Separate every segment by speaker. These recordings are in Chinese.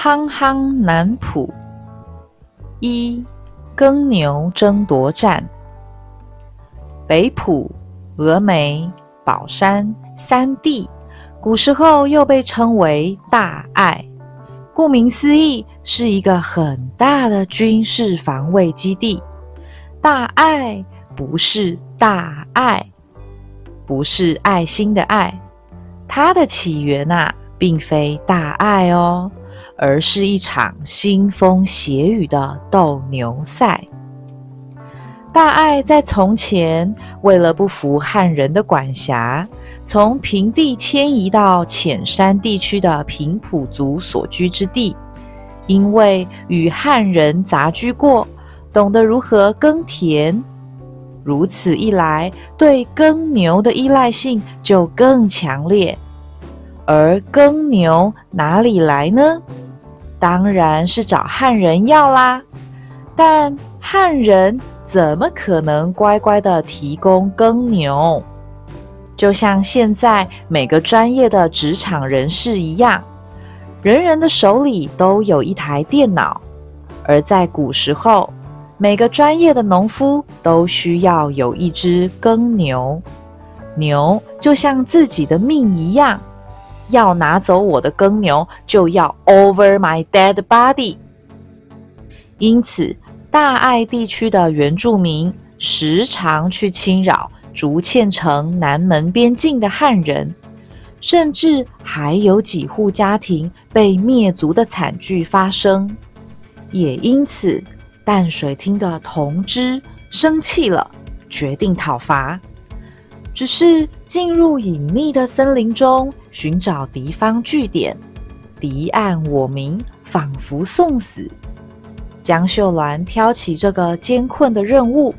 Speaker 1: 夯夯南浦一耕牛争夺战。北浦、峨眉、宝山三地，古时候又被称为大爱。顾名思义，是一个很大的军事防卫基地。大爱不是大爱，不是爱心的爱，它的起源啊，并非大爱哦。而是一场腥风血雨的斗牛赛。大爱在从前，为了不服汉人的管辖，从平地迁移到浅山地区的平埔族所居之地。因为与汉人杂居过，懂得如何耕田，如此一来，对耕牛的依赖性就更强烈。而耕牛哪里来呢？当然是找汉人要啦，但汉人怎么可能乖乖的提供耕牛？就像现在每个专业的职场人士一样，人人的手里都有一台电脑，而在古时候，每个专业的农夫都需要有一只耕牛，牛就像自己的命一样。要拿走我的耕牛，就要 over my dead body。因此，大爱地区的原住民时常去侵扰竹堑城南门边境的汉人，甚至还有几户家庭被灭族的惨剧发生。也因此，淡水厅的同知生气了，决定讨伐。只是进入隐秘的森林中。寻找敌方据点，敌暗我明，仿佛送死。江秀鸾挑起这个艰困的任务，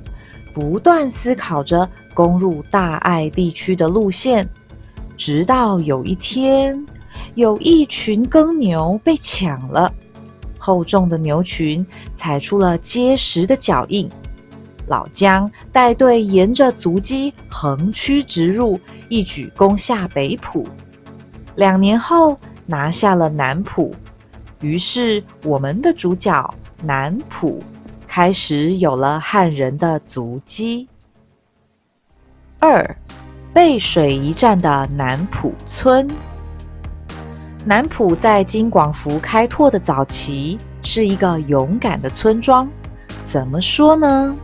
Speaker 1: 不断思考着攻入大爱地区的路线。直到有一天，有一群耕牛被抢了，厚重的牛群踩出了结实的脚印。老姜带队沿着足迹横驱直入，一举攻下北浦。两年后拿下了南浦，于是我们的主角南浦开始有了汉人的足迹。二背水一战的南浦村，南浦在金广福开拓的早期是一个勇敢的村庄。怎么说呢？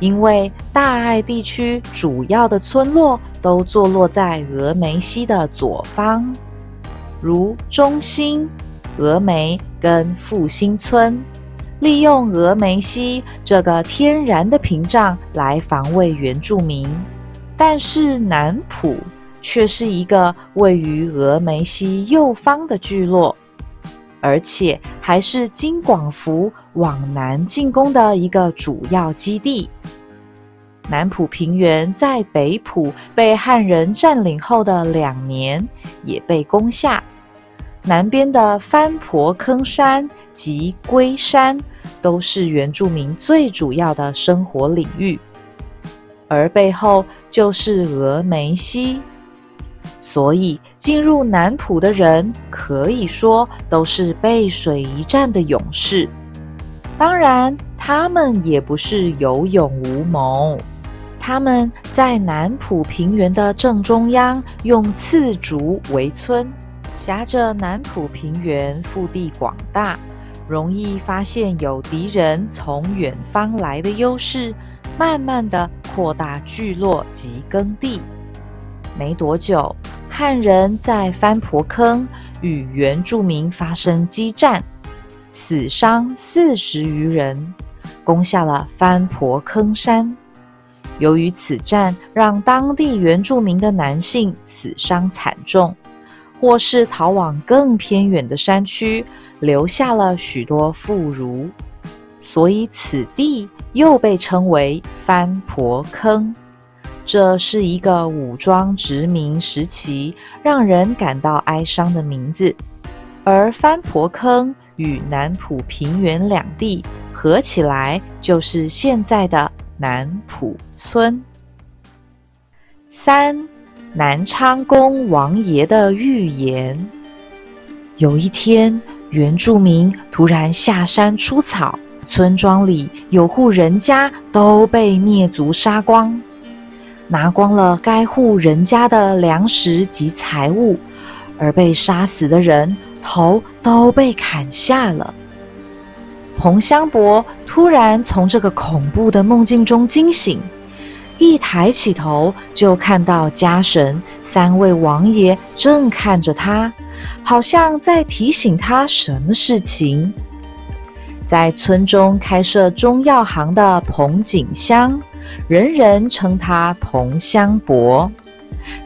Speaker 1: 因为大爱地区主要的村落都坐落在峨眉溪的左方，如中兴、峨眉跟复兴村，利用峨眉溪这个天然的屏障来防卫原住民。但是南浦却是一个位于峨眉溪右方的聚落，而且还是金广福往南进攻的一个主要基地。南浦平原在北浦被汉人占领后的两年，也被攻下。南边的翻婆坑山及龟山，都是原住民最主要的生活领域，而背后就是峨眉溪，所以进入南浦的人，可以说都是背水一战的勇士。当然，他们也不是有勇无谋。他们在南浦平原的正中央，用刺竹围村，挟着南浦平原腹地广大，容易发现有敌人从远方来的优势，慢慢的扩大聚落及耕地。没多久，汉人在番婆坑与原住民发生激战，死伤四十余人，攻下了翻婆坑山。由于此战让当地原住民的男性死伤惨重，或是逃往更偏远的山区，留下了许多妇孺，所以此地又被称为番婆坑。这是一个武装殖民时期让人感到哀伤的名字。而翻婆坑与南浦平原两地合起来，就是现在的。南浦村三南昌宫王爷的预言。有一天，原住民突然下山出草，村庄里有户人家都被灭族杀光，拿光了该户人家的粮食及财物，而被杀死的人头都被砍下了。彭香伯突然从这个恐怖的梦境中惊醒，一抬起头就看到家神三位王爷正看着他。好像在提醒他什么事情。在村中开设中药行的彭景香，人人称他同乡伯。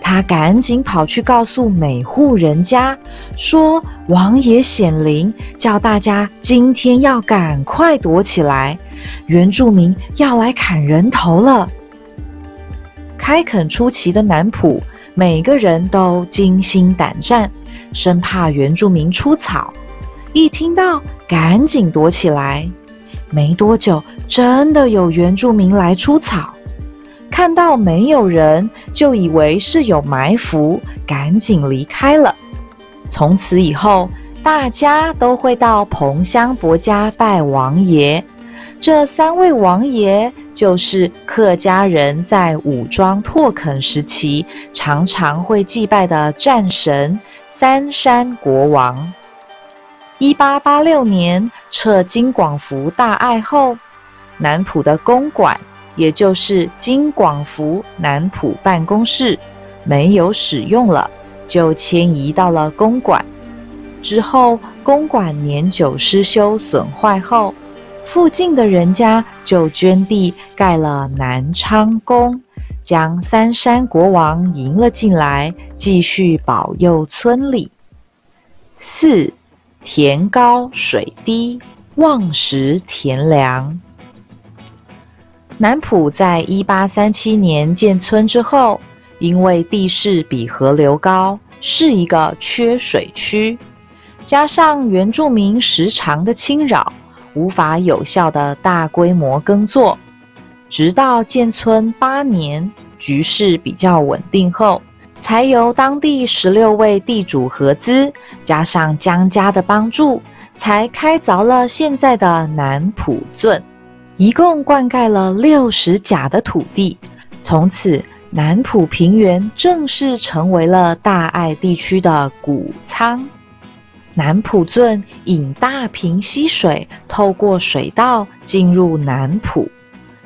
Speaker 1: 他赶紧跑去告诉每户人家，说王爷显灵，叫大家今天要赶快躲起来，原住民要来砍人头了。开垦初期的南浦，每个人都惊心胆战。生怕原住民出草，一听到赶紧躲起来。没多久，真的有原住民来出草，看到没有人，就以为是有埋伏，赶紧离开了。从此以后，大家都会到彭香伯家拜王爷。这三位王爷就是客家人在武装拓垦时期常常会祭拜的战神。三山国王，一八八六年撤金广福大爱后，南浦的公馆，也就是金广福南浦办公室，没有使用了，就迁移到了公馆。之后，公馆年久失修损坏后，附近的人家就捐地盖了南昌宫。将三山国王迎了进来，继续保佑村里。四田高水低，望食田粮。南浦在一八三七年建村之后，因为地势比河流高，是一个缺水区，加上原住民时常的侵扰，无法有效的大规模耕作。直到建村八年，局势比较稳定后，才由当地十六位地主合资，加上江家的帮助，才开凿了现在的南浦圳，一共灌溉了六十甲的土地。从此，南浦平原正式成为了大爱地区的谷仓。南浦圳引大坪溪水，透过水道进入南浦。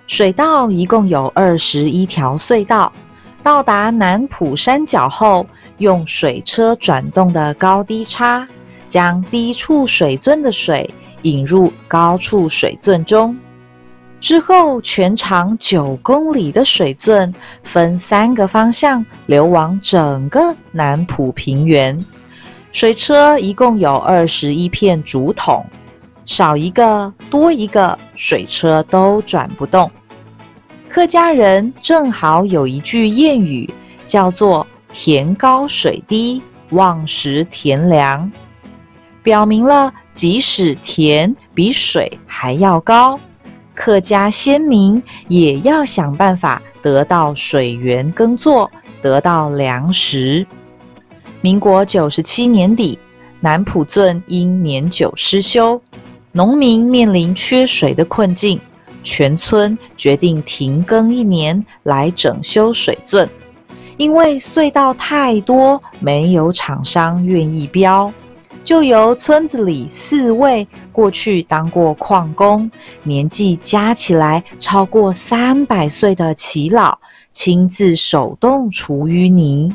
Speaker 1: 水道一共有二十一条隧道，到达南浦山脚后，用水车转动的高低差，将低处水圳的水引入高处水圳中。之后，全长九公里的水圳分三个方向流往整个南浦平原。水车一共有二十一片竹筒，少一个多一个，水车都转不动。客家人正好有一句谚语，叫做“田高水低，望食田粮”，表明了即使田比水还要高，客家先民也要想办法得到水源耕作，得到粮食。民国九十七年底，南浦圳因年久失修，农民面临缺水的困境。全村决定停耕一年来整修水圳，因为隧道太多，没有厂商愿意标，就由村子里四位过去当过矿工，年纪加起来超过三百岁的耆老，亲自手动除淤泥，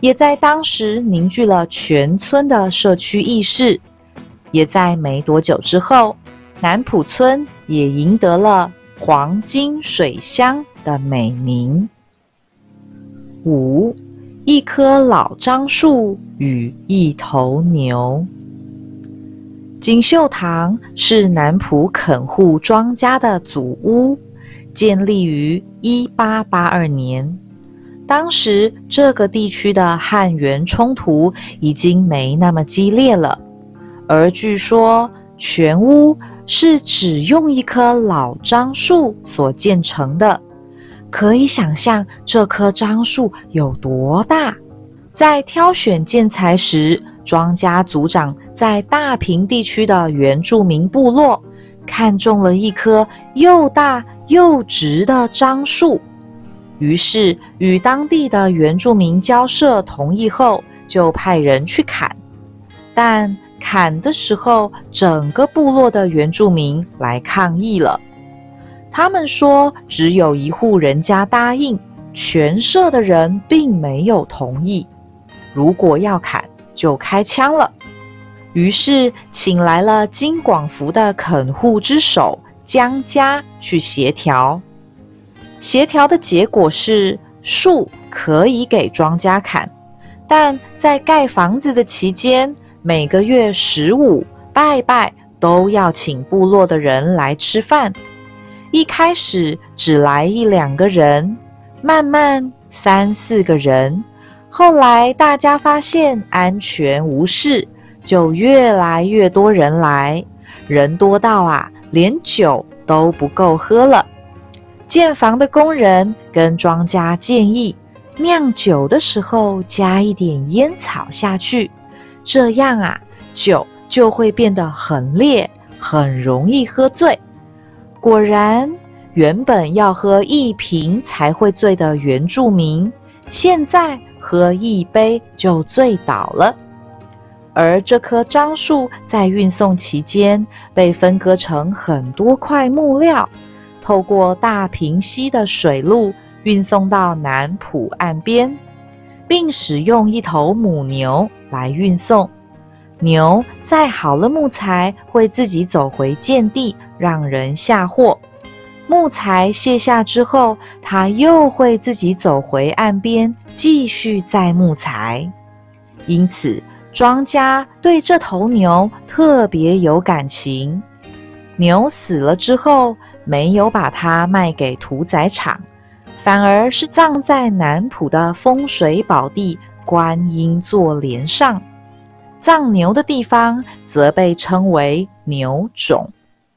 Speaker 1: 也在当时凝聚了全村的社区意识。也在没多久之后，南浦村。也赢得了“黄金水乡”的美名。五，一棵老樟树与一头牛。锦绣堂是南浦垦户庄家的祖屋，建立于一八八二年。当时这个地区的汉元冲突已经没那么激烈了，而据说全屋。是只用一棵老樟树所建成的，可以想象这棵樟树有多大。在挑选建材时，庄家族长在大平地区的原住民部落看中了一棵又大又直的樟树，于是与当地的原住民交涉同意后，就派人去砍。但砍的时候，整个部落的原住民来抗议了。他们说，只有一户人家答应，全社的人并没有同意。如果要砍，就开枪了。于是，请来了金广福的垦户之首江家去协调。协调的结果是，树可以给庄家砍，但在盖房子的期间。每个月十五拜拜都要请部落的人来吃饭。一开始只来一两个人，慢慢三四个人，后来大家发现安全无事，就越来越多人来。人多到啊，连酒都不够喝了。建房的工人跟庄家建议，酿酒的时候加一点烟草下去。这样啊，酒就会变得很烈，很容易喝醉。果然，原本要喝一瓶才会醉的原住民，现在喝一杯就醉倒了。而这棵樟树在运送期间被分割成很多块木料，透过大平溪的水路运送到南浦岸边，并使用一头母牛。来运送牛载好了木材，会自己走回建地，让人下货。木材卸下之后，它又会自己走回岸边，继续载木材。因此，庄家对这头牛特别有感情。牛死了之后，没有把它卖给屠宰场，反而是葬在南浦的风水宝地。观音座莲上，藏牛的地方则被称为牛种。